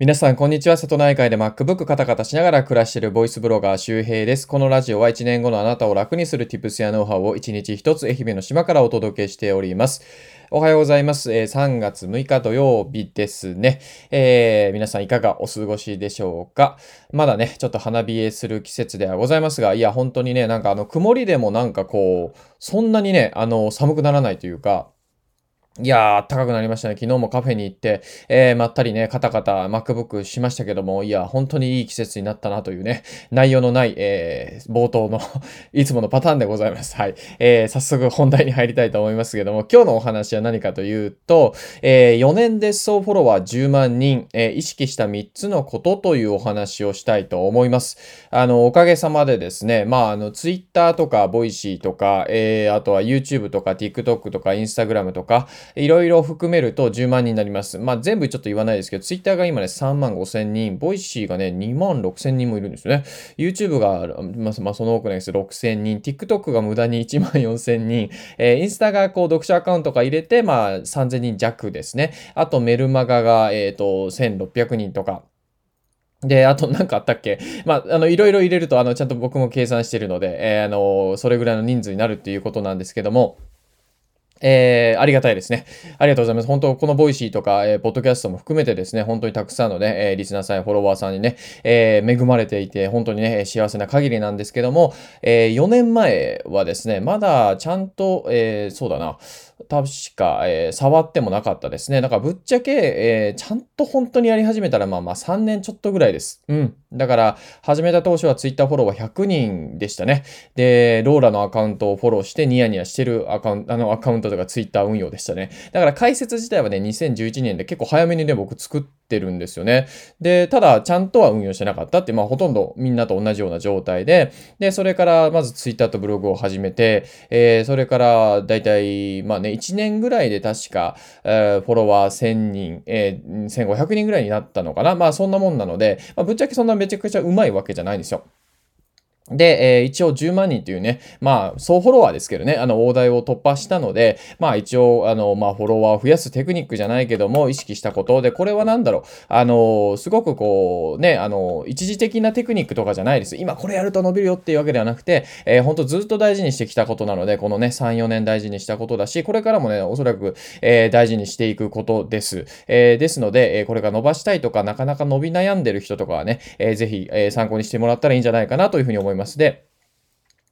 皆さん、こんにちは。瀬戸内海で MacBook カタカタしながら暮らしているボイスブロガー周平です。このラジオは1年後のあなたを楽にする Tips やノウハウを1日1つ愛媛の島からお届けしております。おはようございます。え、3月6日土曜日ですね。えー、皆さんいかがお過ごしでしょうか？まだね、ちょっと花冷えする季節ではございますが、いや、本当にね、なんかあの、曇りでもなんかこう、そんなにね、あの、寒くならないというか、いやー、高くなりましたね。昨日もカフェに行って、えー、まったりね、カタカタ MacBook しましたけども、いや、本当にいい季節になったなというね、内容のない、えー、冒頭の いつものパターンでございます。はい。えー、早速本題に入りたいと思いますけども、今日のお話は何かというと、えー、4年で総フォロワー10万人、えー、意識した3つのことというお話をしたいと思います。あの、おかげさまでですね、まあ、あの、Twitter とか、Voicy とか、えー、あとは YouTube とか TikTok とか Instagram とか、いろいろ含めると10万人になります。まあ全部ちょっと言わないですけど、Twitter が今ね3万5千人、ボイシーがね2万6千人もいるんですね。YouTube が、まあ、その多くないです。6千人、TikTok が無駄に1万4千人、えー、インスタがこう読者アカウントが入れて、まあ3000人弱ですね。あとメルマガが、えっ、ー、と、1600人とか。で、あと何かあったっけ？まあ、あの、いろいろ入れると、あの、ちゃんと僕も計算してるので、えー、あの、それぐらいの人数になるっていうことなんですけども、えー、ありがたいですね。ありがとうございます。本当、このボイシーとか、えー、ポッドキャストも含めてですね、本当にたくさんのね、えー、リスナーさんやフォロワーさんにね、えー、恵まれていて、本当にね、幸せな限りなんですけども、えー、4年前はですね、まだちゃんと、えー、そうだな、確か、えー、触ってもなかったですね。だからぶっちゃけ、えー、ちゃんと本当にやり始めたら、まあまあ3年ちょっとぐらいです。うん。だから、始めた当初は Twitter フォローは100人でしたね。で、ローラのアカウントをフォローしてニヤニヤしてるアカウント、あのアカウントとか Twitter 運用でしたね。だから解説自体はね、2011年で結構早めにね、僕作っててるんですよね。で、ただ、ちゃんとは運用してなかったって、まあほとんどみんなと同じような状態で、で、それからまず Twitter とブログを始めて、えー、それからだいたい、まあね、1年ぐらいで確か、えー、フォロワー1000人、えー、1500人ぐらいになったのかな。まあそんなもんなので、まあ、ぶっちゃけそんなめちゃくちゃうまいわけじゃないんですよ。で、えー、一応10万人というね、まあ、総フォロワーですけどね、あの、大台を突破したので、まあ、一応、あの、まあ、フォロワーを増やすテクニックじゃないけども、意識したことで、これは何だろう、あの、すごくこう、ね、あの、一時的なテクニックとかじゃないです。今これやると伸びるよっていうわけではなくて、えー、ほんとずっと大事にしてきたことなので、このね、3、4年大事にしたことだし、これからもね、おそらく、えー、大事にしていくことです。えー、ですので、え、これが伸ばしたいとか、なかなか伸び悩んでる人とかはね、えー、ぜひ、え、参考にしてもらったらいいんじゃないかなというふうに思います。ます。で、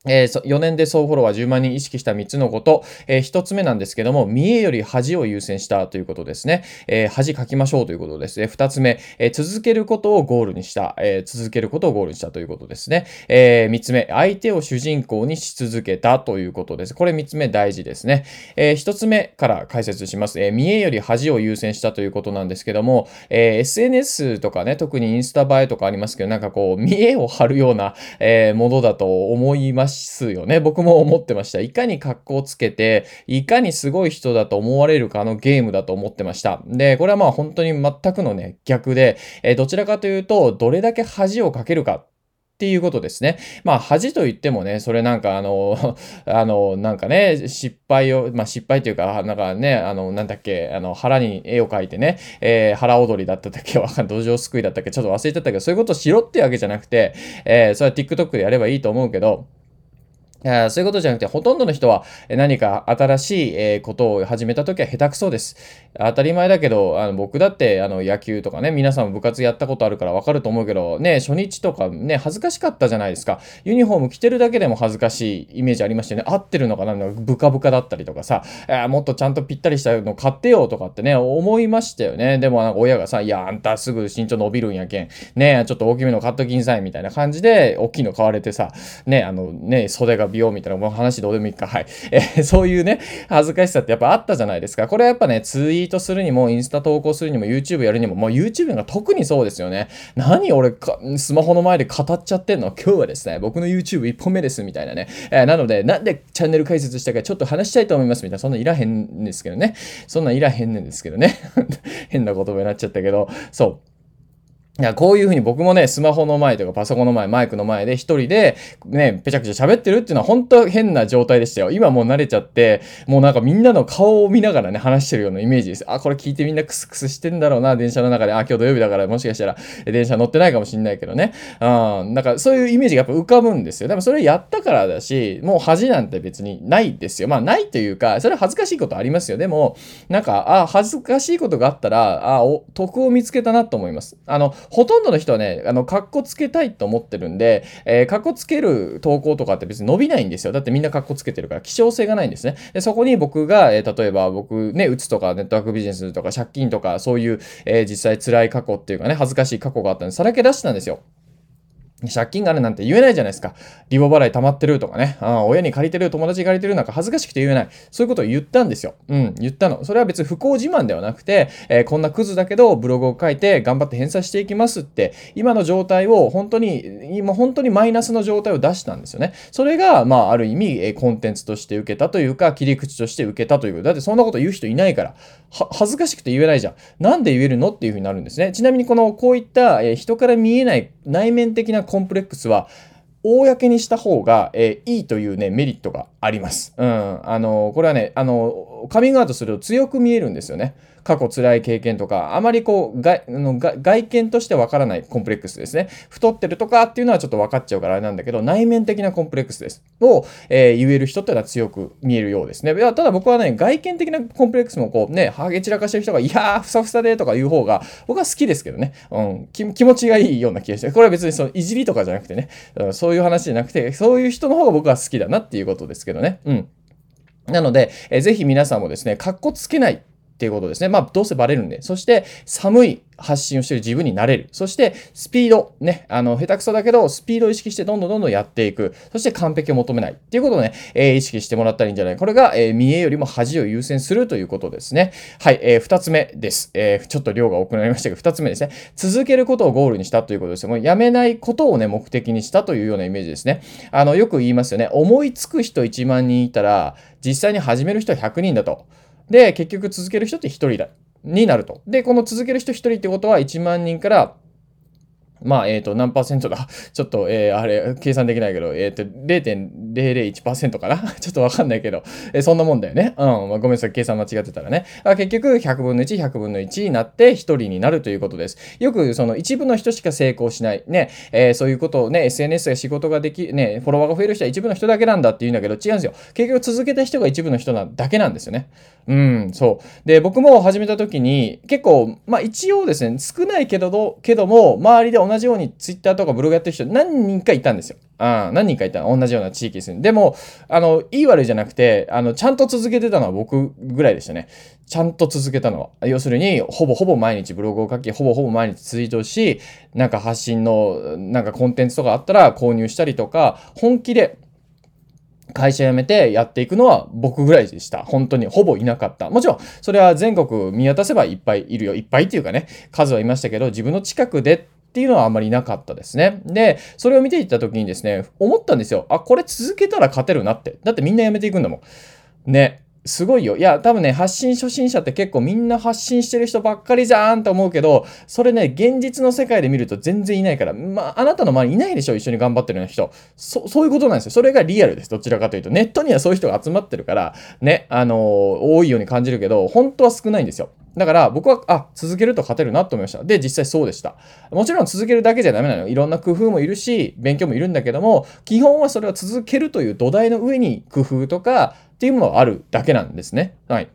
えー、4年で総フォロワー10万人意識した3つのこと。えー、1つ目なんですけども、見栄より恥を優先したということですね。えー、恥書きましょうということですね。2つ目、えー、続けることをゴールにした、えー。続けることをゴールにしたということですね。えー、3つ目、相手を主人公にし続けたということです。これ3つ目大事ですね。えー、1つ目から解説します。えー、見栄より恥を優先したということなんですけども、えー、SNS とかね、特にインスタ映えとかありますけど、なんかこう、見栄を張るような、えー、ものだと思いまますよね。僕も思ってました。いかに格好つけて、いかにすごい人だと思われるかのゲームだと思ってました。で、これはまあ本当に全くのね、逆で、えー、どちらかというと、どれだけ恥をかけるかっていうことですね。まあ、恥と言ってもね、それなんかあの、あの、なんかね、失敗を、まあ失敗というか、なんかね、あの、なんだっけ、あの、腹に絵を描いてね、えー、腹踊りだったっけ、わかん土壌すくいだったっけ、ちょっと忘れちゃったけど、そういうことをしろってわけじゃなくて、えー、それは TikTok でやればいいと思うけど、そういうことじゃなくて、ほとんどの人は何か新しいことを始めたときは下手くそです。当たり前だけど、あの僕だってあの野球とかね、皆さん部活やったことあるからわかると思うけど、ね、初日とかね、恥ずかしかったじゃないですか。ユニフォーム着てるだけでも恥ずかしいイメージありましたよね。合ってるのかな？んかブカブカだったりとかさ、もっとちゃんとぴったりしたの買ってよとかってね、思いましたよね。でもなんか親がさ、いや、あんたすぐ身長伸びるんやけん。ね、ちょっと大きめの買っときんさいみたいな感じで、大きいの買われてさ、ね、あのね、袖が美容みたいな、もう話どうでもいいか。はい。えー、そういうね、恥ずかしさってやっぱあったじゃないですか。これはやっぱね、ツイートするにも、インスタ投稿するにも、YouTube やるにも、もう YouTube が特にそうですよね。何俺か、スマホの前で語っちゃってんの？今日はですね、僕の YouTube1 本目です、みたいなね。えー、なので、なんでチャンネル解説したかちょっと話したいと思います、みたいな。そんないらへんですけどね。そんないらへんねんですけどね。変な言葉になっちゃったけど、そう。いや、こういう風に僕もね、スマホの前とかパソコンの前、マイクの前で一人で、ね、ぺちゃくちゃ喋ってるっていうのは本当変な状態でしたよ。今もう慣れちゃって、もうなんかみんなの顔を見ながらね、話してるようなイメージです。あ、これ聞いてみんなクスクスしてんだろうな、電車の中で。あ、今日土曜日だからもしかしたら電車乗ってないかもしんないけどね。うん、なんかそういうイメージがやっぱ浮かぶんですよ。でもそれやったからだし、もう恥なんて別にないですよ。まあないというか、それは恥ずかしいことありますよ。でも、なんか、あ、恥ずかしいことがあったら、あ、お、得を見つけたなと思います。あの、ほとんどの人はね、あの、かっこつけたいと思ってるんで、えー、カッコつける投稿とかって別に伸びないんですよ。だってみんなかっこつけてるから、希少性がないんですね。で、そこに僕が、えー、例えば僕ね、うつとかネットワークビジネスとか借金とか、そういう、えー、実際辛い過去っていうかね、恥ずかしい過去があったんで、さらけ出したんですよ。借金があるなんて言えないじゃないですか。リボ払い溜まってるとかね。ああ親に借りてる、友達に借りてるなんか恥ずかしくて言えない。そういうことを言ったんですよ。うん、言ったの。それは別に不幸自慢ではなくて、えー、こんなクズだけどブログを書いて頑張って返済していきますって、今の状態を本当に、今本当にマイナスの状態を出したんですよね。それが、まあ、ある意味、え、コンテンツとして受けたというか、切り口として受けたという。だってそんなこと言う人いないから。は、恥ずかしくて言えないじゃん。なんで言えるのっていうふうになるんですね。ちなみにこの、こういった、えー、人から見えない内面的なコンプレックスは、公にした方が、えー、いいというね、メリットがあります。うん。あの、これはね、あの、カミングアウトすると強く見えるんですよね。過去辛い経験とか、あまりこう、外の外見としてわからないコンプレックスですね。太ってるとかっていうのはちょっと分かっちゃうからあれなんだけど、内面的なコンプレックスです。を、えー、言える人ってのは強く見えるようですね。いや、ただ僕はね、外見的なコンプレックスもこうね、ハゲ散らかしてる人が、いやー、ふさふさでとか言う方が、僕は好きですけどね。うん、気持ちがいいような気がして。これは別にそのいじりとかじゃなくてね、うんそういう話じゃなくて、そういう人の方が僕は好きだなっていうことですけどね。うん。なので、えー、ぜひ皆さんもですね、かっこつけないっていうことですね。まあ、どうせバレるんで。そして、寒い発信をしてる自分になれる。そして、スピード。ね。あの、下手くそだけど、スピードを意識してどんどんどんどんやっていく。そして完璧を求めない。っていうことをね、えー、意識してもらったらいいんじゃない？これが、えー、見栄よりも恥を優先するということですね。はい。えー、二つ目です。えー、ちょっと量が多くなりましたけど、二つ目ですね。続けることをゴールにしたということです。もうやめないことをね、目的にしたというようなイメージですね。あの、よく言いますよね。思いつく人1万人いたら、実際に始める人は100人だと。で、結局続ける人って1人だ。になると。で、この続ける人1人ってことは1万人からまあ、えっ、ー、と、何パーセントだ？ちょっと、えー、あれ、計算できないけど、えっ、ー、と、0.001%かな？ちょっとわかんないけど、えー、そんなもんだよね。うん。まあ、ごめんなさい、計算間違ってたらね。あ結局、100分の1、100分の1になって1人になるということです。よく、その一部の人しか成功しない。ね、えー、そういうことをね、SNS や仕事ができ、ね、フォロワーが増える人は一部の人だけなんだって言うんだけど、違うんですよ。結局続けた人が一部の人なだけなんですよね。うん、そう。で、僕も始めた時に、結構、まあ一応ですね、少ないけど、けども、周りで同じように Twitter とかブログやってる人何人かいたんですよ。あ何人かいた同じような地域ですね。でも、あの、いい悪いじゃなくて、あの、ちゃんと続けてたのは僕ぐらいでしたね。ちゃんと続けたのは。要するに、ほぼほぼ毎日ブログを書き、ほぼほぼ毎日ツイートし、なんか発信の、なんかコンテンツとかあったら購入したりとか、本気で、会社辞めてやっていくのは僕ぐらいでした。本当にほぼいなかった。もちろん、それは全国見渡せばいっぱいいるよ。いっぱいっていうかね、数はいましたけど、自分の近くでっていうのはあんまりなかったですね。で、それを見ていった時にですね、思ったんですよ。あ、これ続けたら勝てるなって。だってみんな辞めていくんだもん。ね。すごいよ。いや、多分ね、発信初心者って結構みんな発信してる人ばっかりじゃーんと思うけど、それね、現実の世界で見ると全然いないから、まあ、あなたの周りいないでしょ一緒に頑張ってるような人。そ、そういうことなんですよ。それがリアルです。どちらかというと。ネットにはそういう人が集まってるから、ね、あのー、多いように感じるけど、本当は少ないんですよ。だから僕は、あ、続けると勝てるなと思いました。で、実際そうでした。もちろん続けるだけじゃダメなの。いろんな工夫もいるし、勉強もいるんだけども、基本はそれは続けるという土台の上に工夫とかっていうものがあるだけなんですね。はい。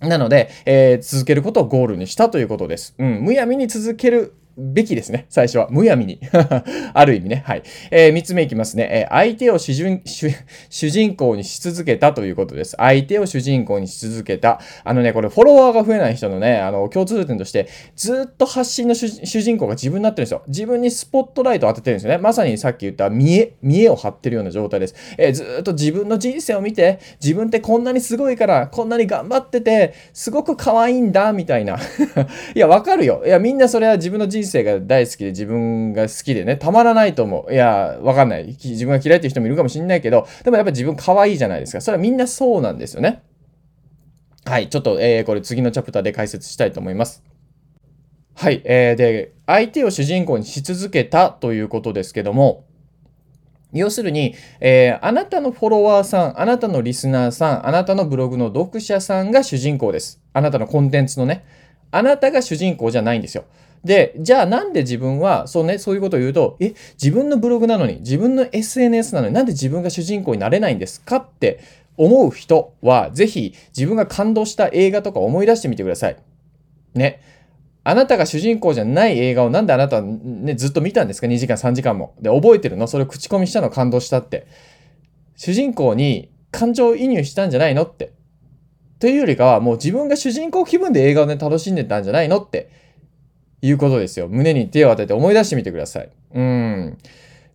なので、えー、続けることをゴールにしたということです。うん、むやみに続けるべきですね。最初は。むやみに。ある意味ね。はい。えー、三つ目いきますね。えー、相手を主人主人公にし続けたということです。相手を主人公にし続けた。あのね、これフォロワーが増えない人のね、あの、共通点として、ずっと発信の主人公が自分になってるんですよ。自分にスポットライトを当ててるんですよね。まさにさっき言った見え、見えを張ってるような状態です。えー、ずっと自分の人生を見て、自分ってこんなにすごいから、こんなに頑張ってて、すごく可愛いんだ、みたいな。いや、わかるよ。いや、みんなそれは自分の人人生が大好きで自分が好きでね、たまらないと思う。いや、わかんない。自分が嫌いっていう人もいるかもしんないけど、でもやっぱ自分可愛いじゃないですか。それはみんなそうなんですよね。はい、ちょっと、えー、これ次のチャプターで解説したいと思います。はい、えー、で、相手を主人公にし続けたということですけども、要するに、えー、あなたのフォロワーさん、あなたのリスナーさん、あなたのブログの読者さんが主人公です。あなたのコンテンツのね。あなたが主人公じゃないんですよ。で、じゃあなんで自分は、そうね、そういうことを言うと、え、自分のブログなのに、自分の SNS なのになんで自分が主人公になれないんですかって思う人は、ぜひ自分が感動した映画とか思い出してみてください。ね。あなたが主人公じゃない映画をなんであなたはね、ずっと見たんですか ?2 時間3時間も。で、覚えてるの？それを口コミしたの感動したって。主人公に感情移入したんじゃないの？って。というよりかは、もう自分が主人公気分で映画をね、楽しんでたんじゃないの？っていうことですよ。胸に手を当てて思い出してみてください。うん。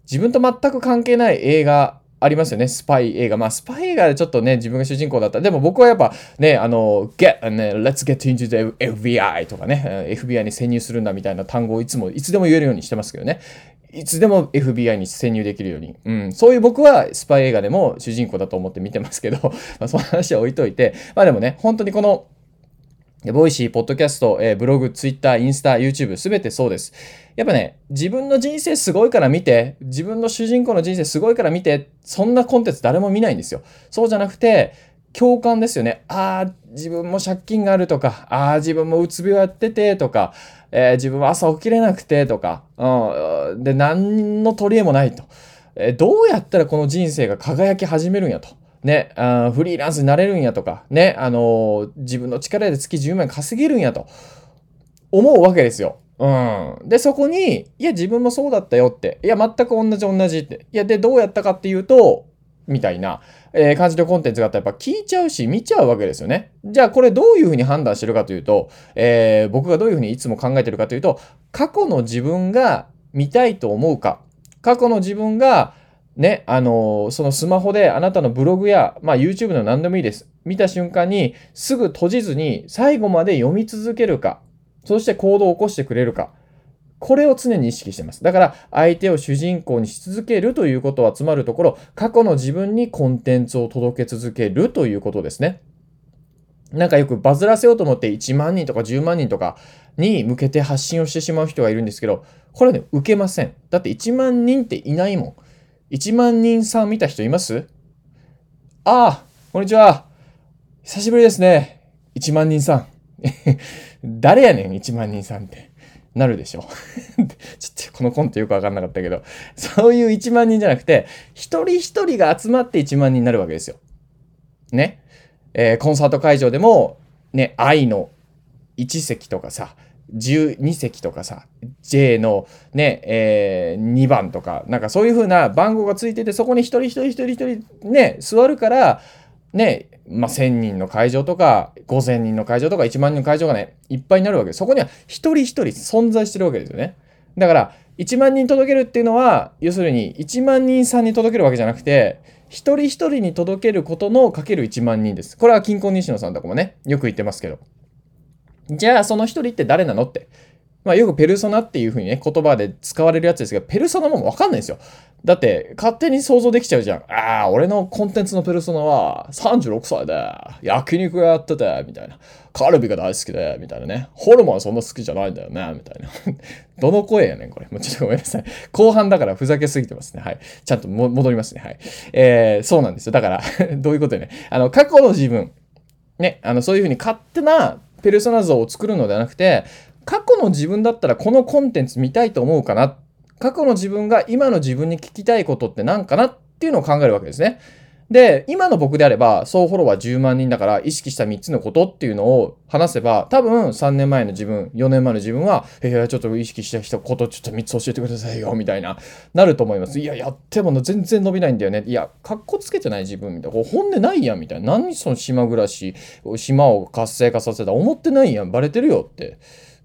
自分と全く関係ない映画ありますよね。スパイ映画。まあ、スパイ映画でちょっとね、自分が主人公だった。でも僕はやっぱね、あの、get, ね、let's get into the FBI とかね、FBI に潜入するんだみたいな単語をいつも、いつでも言えるようにしてますけどね。いつでも FBI に潜入できるように。うん。そういう僕はスパイ映画でも主人公だと思って見てますけど、まあ、その話は置いといて、まあでもね、本当にこの、ボイシー、ポッドキャスト、えー、ブログ、ツイッター、インスタ、YouTube、すべてそうです。やっぱね、自分の人生すごいから見て、自分の主人公の人生すごいから見て、そんなコンテンツ誰も見ないんですよ。そうじゃなくて、共感ですよね。ああ、自分も借金があるとか、ああ、自分もうつ病やっててとか、えー、自分は朝起きれなくてとか、うん、で、何の取り柄もないと。えー、どうやったらこの人生が輝き始めるんやと。ね、あフリーランスになれるんやとか、ね、あの、自分の力で月10万円稼げるんやと思うわけですよ。うん。で、そこに、いや、自分もそうだったよって。いや、全く同じ同じって。いや、で、どうやったかっていうと、みたいな、えー、感じのコンテンツがあったらやっぱ聞いちゃうし、見ちゃうわけですよね。じゃあ、これどういうふうに判断してるかというと、えー、僕がどういうふうにいつも考えてるかというと、過去の自分が見たいと思うか、過去の自分が、ね、あの、そのスマホであなたのブログや、まあ YouTube の何でもいいです。見た瞬間にすぐ閉じずに最後まで読み続けるか、そして行動を起こしてくれるか。これを常に意識してます。だから相手を主人公にし続けるということはつまるところ、過去の自分にコンテンツを届け続けるということですね。なんかよくバズらせようと思って1万人とか10万人とかに向けて発信をしてしまう人がいるんですけど、これね、受けません。だって1万人っていないもん。1万人さん見た人います？ああ、こんにちは。久しぶりですね。1万人さん。誰やねん、1万人さんって。なるでしょ。ちょっとこのコントよくわかんなかったけど、そういう1万人じゃなくて、一人一人が集まって1万人になるわけですよ。ね。えー、コンサート会場でも、ね、愛の1席とかさ、12席とかさ、J のね、えー、2番とか、なんかそういう風な番号がついてて、そこに一人一人一人一人ね、座るから、ね、まあ、1000人の会場とか、5000人の会場とか、1万人の会場がね、いっぱいになるわけです。そこには一人一人存在してるわけですよね。だから、1万人届けるっていうのは、要するに1万人さんに届けるわけじゃなくて、一人一人に届けることのかける1万人です。これは金婚西野さんとかもね、よく言ってますけど。じゃあその一人って誰なのって。まあよくペルソナっていう風にね、言葉で使われるやつですけど、ペルソナもわかんないんですよ。だって、勝手に想像できちゃうじゃん。ああ、俺のコンテンツのペルソナは36歳で、焼肉やってて、みたいな。カルビが大好きで、みたいなね。ホルモンはそんな好きじゃないんだよね、みたいな。どの声やねん、これ。もうちょっとごめんなさい。後半だからふざけすぎてますね。はい。ちゃんと戻りますね。はい。えー、そうなんですよ。だから どういうことでね。あの、過去の自分。ね、あの、そういうふうに勝手なペルソナ像を作るのではなくて、過去の自分だったらこのコンテンツ見たいと思うかな。過去の自分が今の自分に聞きたいことって何かなっていうのを考えるわけですね。で、今の僕であれば、総フォロワー10万人だから意識した3つのことっていうのを話せば、多分3年前の自分、4年前の自分は、えー、ちょっと意識したことちょっと3つ教えてくださいよ、みたいな、なると思います。いや、やっても全然伸びないんだよね。いや、かっこつけてない自分みたいな。本音ないやん、みたいな。何その島暮らし、島を活性化させた。思ってないやん、バレてるよって。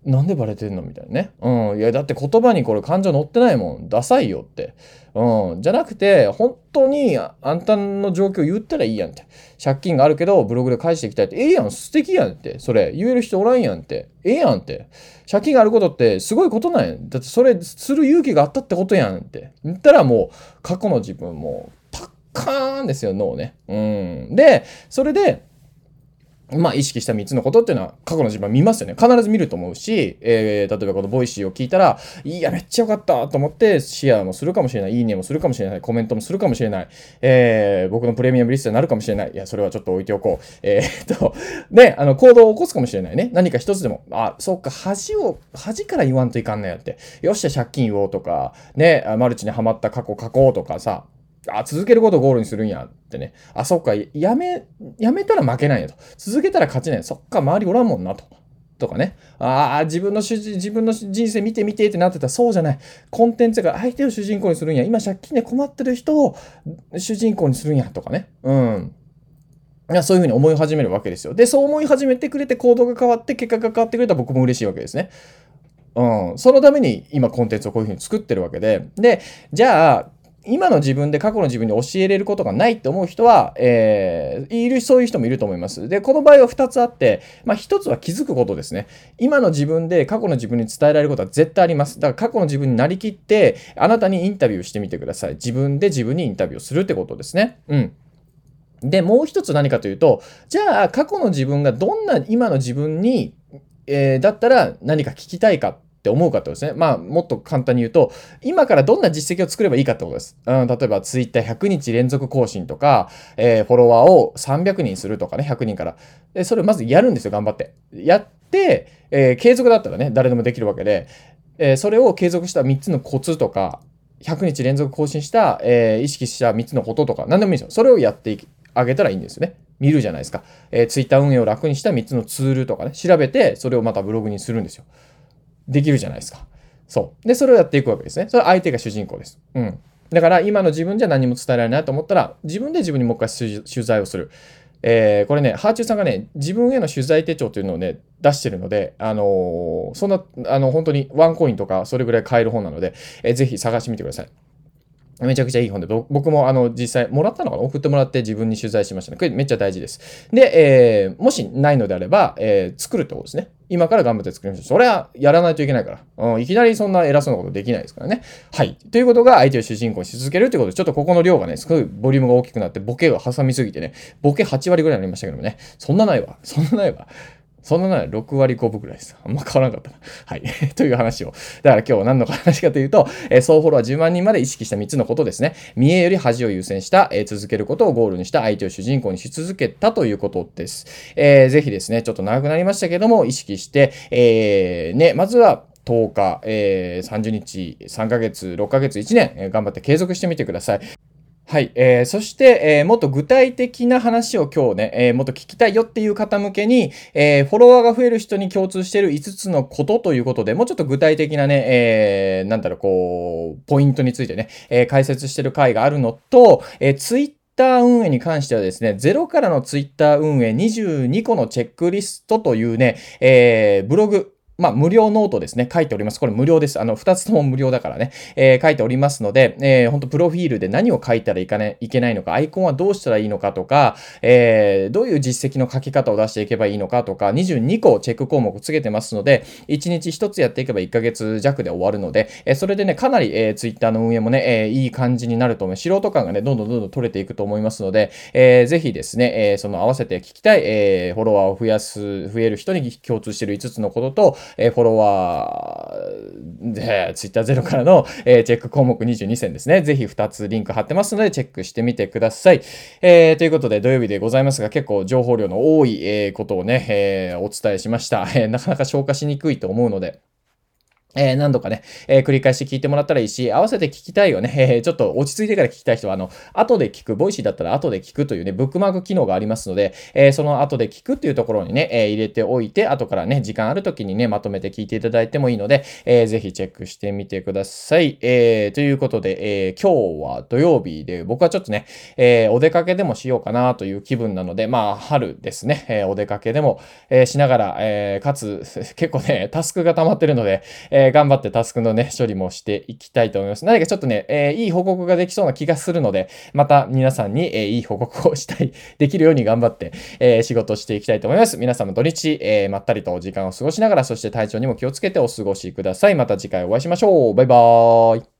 なんでバレてんの？みたいなね。うん。いや、だって言葉にこれ感情乗ってないもん。ダサいよって。うん。じゃなくて、本当にあんたの状況言ったらいいやんって。借金があるけど、ブログで返していきたいって。ええやん。素敵やんって。それ。言える人おらんやんって。ええやんって。借金があることってすごいことなんやん。だってそれする勇気があったってことやんって。言ったらもう、過去の自分も、パッカーンですよ、脳ね。うん。で、それで、まあ、意識した3つのことっていうのは過去の自分は見ますよね。必ず見ると思うし、えー、例えばこのボイシーを聞いたら、いや、めっちゃよかったと思ってシェアもするかもしれない、いいねもするかもしれない、コメントもするかもしれない、えー、僕のプレミアムリスナーになるかもしれない。いや、それはちょっと置いておこう。えー、っと、で、あの、行動を起こすかもしれないね。何か一つでも、あ、そっか、恥を、恥から言わんといかんねやって。よっしゃ、借金言おうとか、ね、マルチにはまった過去書こうとかさ、あ、続けることをゴールにするんやってね。あ、そっか、やめ、やめたら負けないよと。続けたら勝ちない。そっか、周りおらんもんなと。とかね。ああ、自分の主人、自分の人生見てみてってなってたらそうじゃない。コンテンツが相手を主人公にするんや。今借金で困ってる人を主人公にするんや。とかね。うん。いやそういうふうに思い始めるわけですよ。で、そう思い始めてくれて行動が変わって結果が変わってくれたら僕も嬉しいわけですね。うん。そのために今コンテンツをこういうふうに作ってるわけで。で、じゃあ、今の自分で過去の自分に教えれることがないって思う人は、えー、いる、そういう人もいると思います。で、この場合は2つあって、まあ1つは気づくことですね。今の自分で過去の自分に伝えられることは絶対あります。だから過去の自分になりきって、あなたにインタビューしてみてください。自分で自分にインタビューをするってことですね。うん。で、もう一つ何かというと、じゃあ過去の自分がどんな今の自分に、えー、だったら何か聞きたいかって思うかってことですね。まあ、もっと簡単に言うと、今からどんな実績を作ればいいかってことです。うん、例えば、ツイッター100日連続更新とか、えー、フォロワーを300人するとかね、100人から。で、それをまずやるんですよ、頑張って。やって、えー、継続だったらね、誰でもできるわけで、えー、それを継続した3つのコツとか、100日連続更新した、えー、意識した3つのこととか、何でもいいですよ。それをやってあげたらいいんですよね。見るじゃないですか。えー、ツイッター運営を楽にした3つのツールとかね、調べて、それをまたブログにするんですよ。できるじゃないですか。そう。で、それをやっていくわけですね。それは相手が主人公です。うん。だから今の自分じゃ何も伝えられないと思ったら、自分で自分にもう一回取材をする。えー、これね、ハーチューさんがね、自分への取材手帳というのをね、出してるので、あのー、そんな、あの、本当にワンコインとかそれぐらい買える本なので、えー、ぜひ探してみてください。めちゃくちゃいい本で、僕もあの実際もらったのかな？送ってもらって自分に取材しましたね。これめっちゃ大事です。で、えー、もしないのであれば、えー、作るってことですね。今から頑張って作りましょう。それはやらないといけないから。うん、いきなりそんな偉そうなことできないですからね。はい。ということが相手を主人公し続けるということで、ちょっとここの量がね、すごいボリュームが大きくなって、ボケが挟みすぎてね、ボケ8割ぐらいになりましたけどもね。そんなないわ。そんなないわ。そんななら6割5分くらいです。あんま変わらなかったな。はい。という話を。だから今日何の話かというと、えー、総フォロワー10万人まで意識した3つのことですね。見栄より恥を優先した、えー、続けることをゴールにした相手を主人公にし続けたということです。えー、ぜひですね、ちょっと長くなりましたけども、意識して、えー、ね、まずは、10日、えー、30日、3ヶ月、6ヶ月、1年、えー、頑張って継続してみてください。はい。えー、そして、えー、もっと具体的な話を今日ね、えー、もっと聞きたいよっていう方向けに、えー、フォロワーが増える人に共通している5つのことということで、もうちょっと具体的なね、えー、なんだろう、こう、ポイントについてね、えー、解説してる回があるのと、えー、ツイッター運営に関してはですね、ゼロからのツイッター運運営22個のチェックリストというね、えー、ブログ、まあ、無料ノートですね、書いております。これ無料です。あの、二つとも無料だからね、えー、書いておりますので、えー、本当プロフィールで何を書いたらいかん、いけないのか、アイコンはどうしたらいいのかとか、えー、どういう実績の書き方を出していけばいいのかとか、22個チェック項目つけてますので、1日1つやっていけば1ヶ月弱で終わるので、えー、それでね、かなり、えー、Twitter の運営もね、えー、いい感じになると思う。素人感がね、どんどんどんどん取れていくと思いますので、えー、ぜひですね、えー、その合わせて聞きたい、えー、フォロワーを増やす、増える人に共通している5つのことと、え、フォロワーで、ツイッターゼロからの、え、チェック項目22選ですね。ぜひ2つリンク貼ってますので、チェックしてみてください。えー、ということで、土曜日でございますが、結構情報量の多い、え、ことをね、え、お伝えしました。え、なかなか消化しにくいと思うので、えー、何度かね、えー、繰り返し聞いてもらったらいいし、合わせて聞きたいよね、えー、ちょっと落ち着いてから聞きたい人は、あの、後で聞く、ボイシーだったら後で聞くというね、ブックマーク機能がありますので、えその後で聞くっていうところにね、え入れておいて、後からね、時間ある時にね、まとめて聞いていただいてもいいので、えー、ぜひチェックしてみてください。えということで、え今日は土曜日で、僕はちょっとね、えお出かけでもしようかなという気分なので、まあ、春ですね、えお出かけでも、えしながら、えかつ、結構ね、タスクが溜まってるので、ええ頑張ってタスクのね、処理もしていきたいと思います。何かちょっとね、え、いい報告ができそうな気がするので、また皆さんに、え、いい報告をしたい、できるように頑張って、え、仕事していきたいと思います。皆さんも土日、えまったりと時間を過ごしながら、そして体調にも気をつけてお過ごしください。また次回お会いしましょう。バイバーイ。